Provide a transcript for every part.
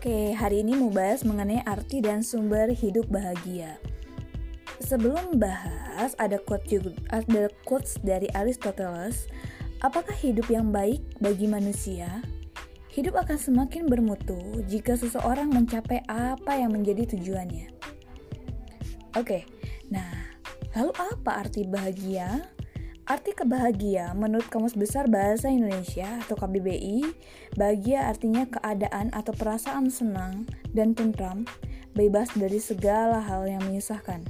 Oke, hari ini mau bahas mengenai arti dan sumber hidup bahagia. Sebelum bahas, ada quote juga, ada quotes dari Aristoteles. Apakah hidup yang baik bagi manusia? Hidup akan semakin bermutu jika seseorang mencapai apa yang menjadi tujuannya. Oke, nah, lalu apa arti bahagia? Arti kebahagia menurut Kamus Besar Bahasa Indonesia atau KBBI, bahagia artinya keadaan atau perasaan senang dan tentram, bebas dari segala hal yang menyusahkan.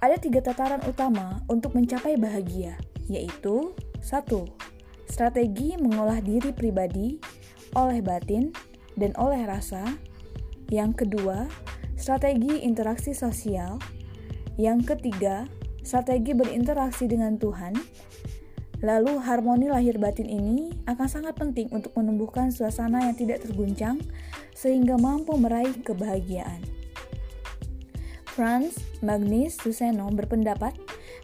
Ada tiga tataran utama untuk mencapai bahagia, yaitu satu, Strategi mengolah diri pribadi oleh batin dan oleh rasa. Yang kedua, strategi interaksi sosial. Yang ketiga, strategi berinteraksi dengan Tuhan, lalu harmoni lahir batin ini akan sangat penting untuk menumbuhkan suasana yang tidak terguncang sehingga mampu meraih kebahagiaan. Franz Magnus Suseno berpendapat,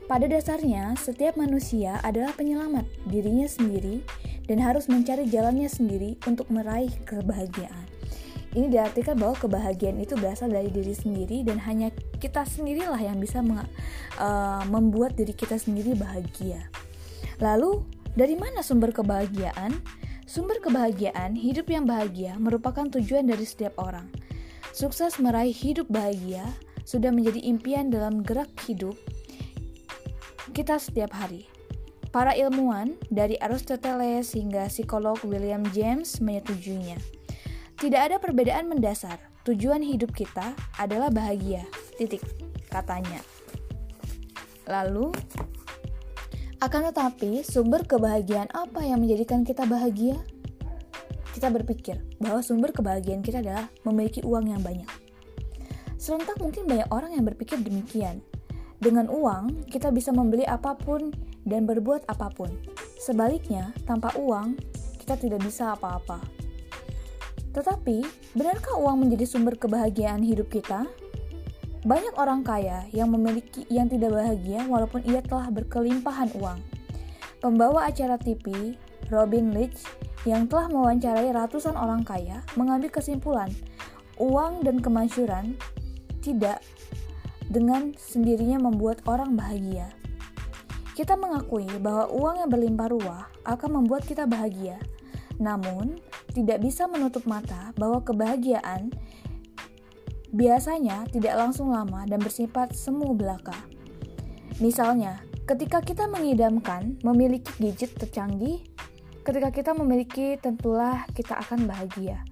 pada dasarnya setiap manusia adalah penyelamat dirinya sendiri dan harus mencari jalannya sendiri untuk meraih kebahagiaan. Ini diartikan bahwa kebahagiaan itu berasal dari diri sendiri dan hanya kita sendirilah yang bisa uh, membuat diri kita sendiri bahagia. Lalu, dari mana sumber kebahagiaan? Sumber kebahagiaan, hidup yang bahagia merupakan tujuan dari setiap orang. Sukses meraih hidup bahagia sudah menjadi impian dalam gerak hidup kita setiap hari. Para ilmuwan dari Aristoteles hingga psikolog William James menyetujuinya. Tidak ada perbedaan mendasar. Tujuan hidup kita adalah bahagia. Titik katanya. Lalu akan tetapi, sumber kebahagiaan apa yang menjadikan kita bahagia? Kita berpikir bahwa sumber kebahagiaan kita adalah memiliki uang yang banyak. Serentak mungkin banyak orang yang berpikir demikian. Dengan uang, kita bisa membeli apa pun dan berbuat apa pun. Sebaliknya, tanpa uang, kita tidak bisa apa-apa. Tetapi, benarkah uang menjadi sumber kebahagiaan hidup kita? Banyak orang kaya yang memiliki yang tidak bahagia walaupun ia telah berkelimpahan uang. Pembawa acara TV, Robin Leach, yang telah mewawancarai ratusan orang kaya, mengambil kesimpulan uang dan kemasyuran tidak dengan sendirinya membuat orang bahagia. Kita mengakui bahwa uang yang berlimpah ruah akan membuat kita bahagia, namun tidak bisa menutup mata bahwa kebahagiaan biasanya tidak langsung lama dan bersifat semu belaka. Misalnya, ketika kita mengidamkan memiliki gadget tercanggih, ketika kita memiliki tentulah kita akan bahagia.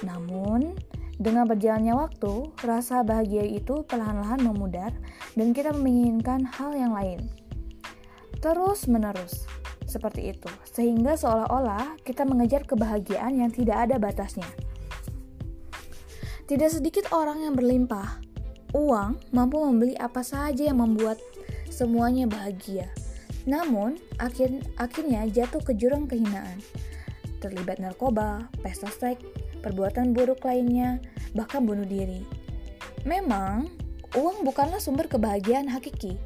Namun, dengan berjalannya waktu, rasa bahagia itu perlahan-lahan memudar dan kita menginginkan hal yang lain. Terus menerus, seperti itu, sehingga seolah-olah kita mengejar kebahagiaan yang tidak ada batasnya. Tidak sedikit orang yang berlimpah, uang mampu membeli apa saja yang membuat semuanya bahagia. Namun, akhir, akhirnya jatuh ke jurang kehinaan. Terlibat narkoba, pesta seks, perbuatan buruk lainnya, bahkan bunuh diri. Memang, uang bukanlah sumber kebahagiaan hakiki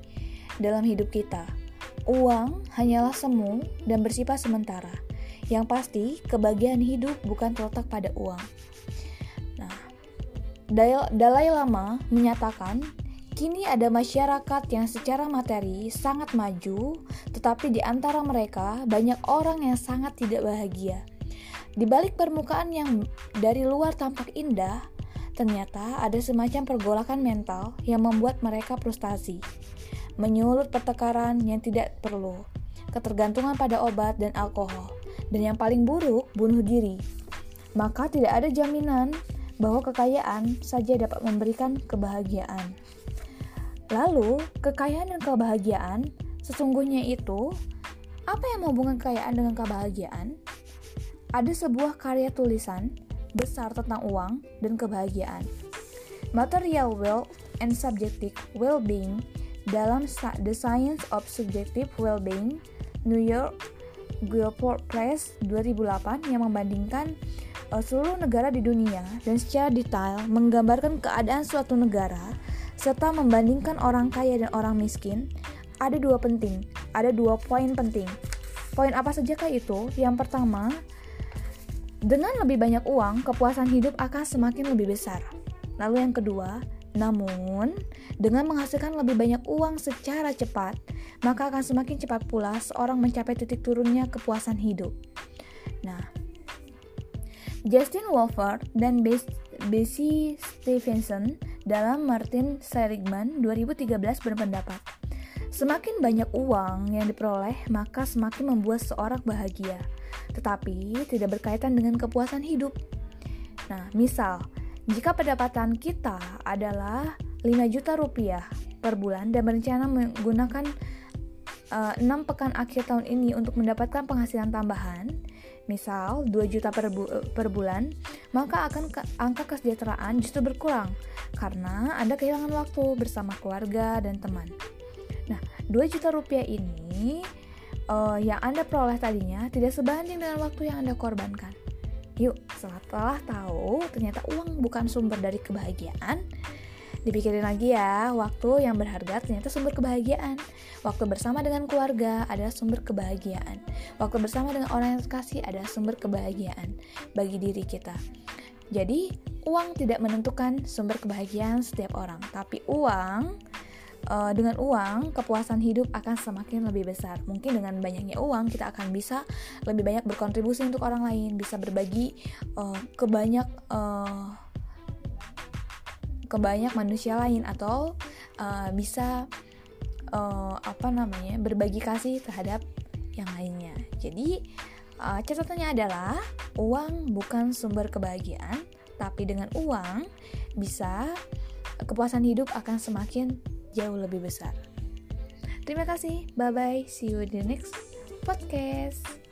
dalam hidup kita Uang hanyalah semu dan bersifat sementara. Yang pasti, kebahagiaan hidup bukan terletak pada uang. Nah, Dalai Lama menyatakan, kini ada masyarakat yang secara materi sangat maju, tetapi di antara mereka banyak orang yang sangat tidak bahagia. Di balik permukaan yang dari luar tampak indah, ternyata ada semacam pergolakan mental yang membuat mereka frustasi menyulut pertengkaran yang tidak perlu, ketergantungan pada obat dan alkohol, dan yang paling buruk, bunuh diri. Maka tidak ada jaminan bahwa kekayaan saja dapat memberikan kebahagiaan. Lalu, kekayaan dan kebahagiaan sesungguhnya itu apa yang menghubungkan kekayaan dengan kebahagiaan? Ada sebuah karya tulisan besar tentang uang dan kebahagiaan. Material wealth and subjective well-being dalam The Science of Subjective Well-being, New York Guilford Press 2008 yang membandingkan uh, seluruh negara di dunia dan secara detail menggambarkan keadaan suatu negara serta membandingkan orang kaya dan orang miskin, ada dua penting, ada dua poin penting. Poin apa sajakah itu? Yang pertama, Dengan lebih banyak uang, kepuasan hidup akan semakin lebih besar. Lalu yang kedua, namun dengan menghasilkan lebih banyak uang secara cepat, maka akan semakin cepat pula seorang mencapai titik turunnya kepuasan hidup. Nah, Justin Wolford dan Bessie Stevenson dalam Martin Seligman 2013 berpendapat, semakin banyak uang yang diperoleh, maka semakin membuat seorang bahagia tetapi tidak berkaitan dengan kepuasan hidup. Nah, misal, jika pendapatan kita adalah 5 juta rupiah per bulan dan berencana menggunakan uh, eh, 6 pekan akhir tahun ini untuk mendapatkan penghasilan tambahan, misal 2 juta per, bu per bulan, maka akan ke angka kesejahteraan justru berkurang karena Anda kehilangan waktu bersama keluarga dan teman. Nah, 2 juta rupiah ini uh, yang Anda peroleh tadinya tidak sebanding dengan waktu yang Anda korbankan. Yuk, setelah tahu ternyata uang bukan sumber dari kebahagiaan, dipikirin lagi ya, waktu yang berharga ternyata sumber kebahagiaan. Waktu bersama dengan keluarga adalah sumber kebahagiaan. Waktu bersama dengan orang yang terkasih adalah sumber kebahagiaan bagi diri kita. Jadi, uang tidak menentukan sumber kebahagiaan setiap orang, tapi uang uh, dengan uang kepuasan hidup akan semakin lebih besar. Mungkin dengan banyaknya uang kita akan bisa lebih banyak berkontribusi untuk orang lain, bisa berbagi uh, ke banyak uh, ke banyak manusia lain atau uh, bisa uh, apa namanya berbagi kasih terhadap yang lainnya. Jadi uh, catatannya adalah uang bukan sumber kebahagiaan, tapi dengan uang bisa kepuasan hidup akan semakin jauh lebih besar. Terima kasih, bye bye, see you in the next podcast.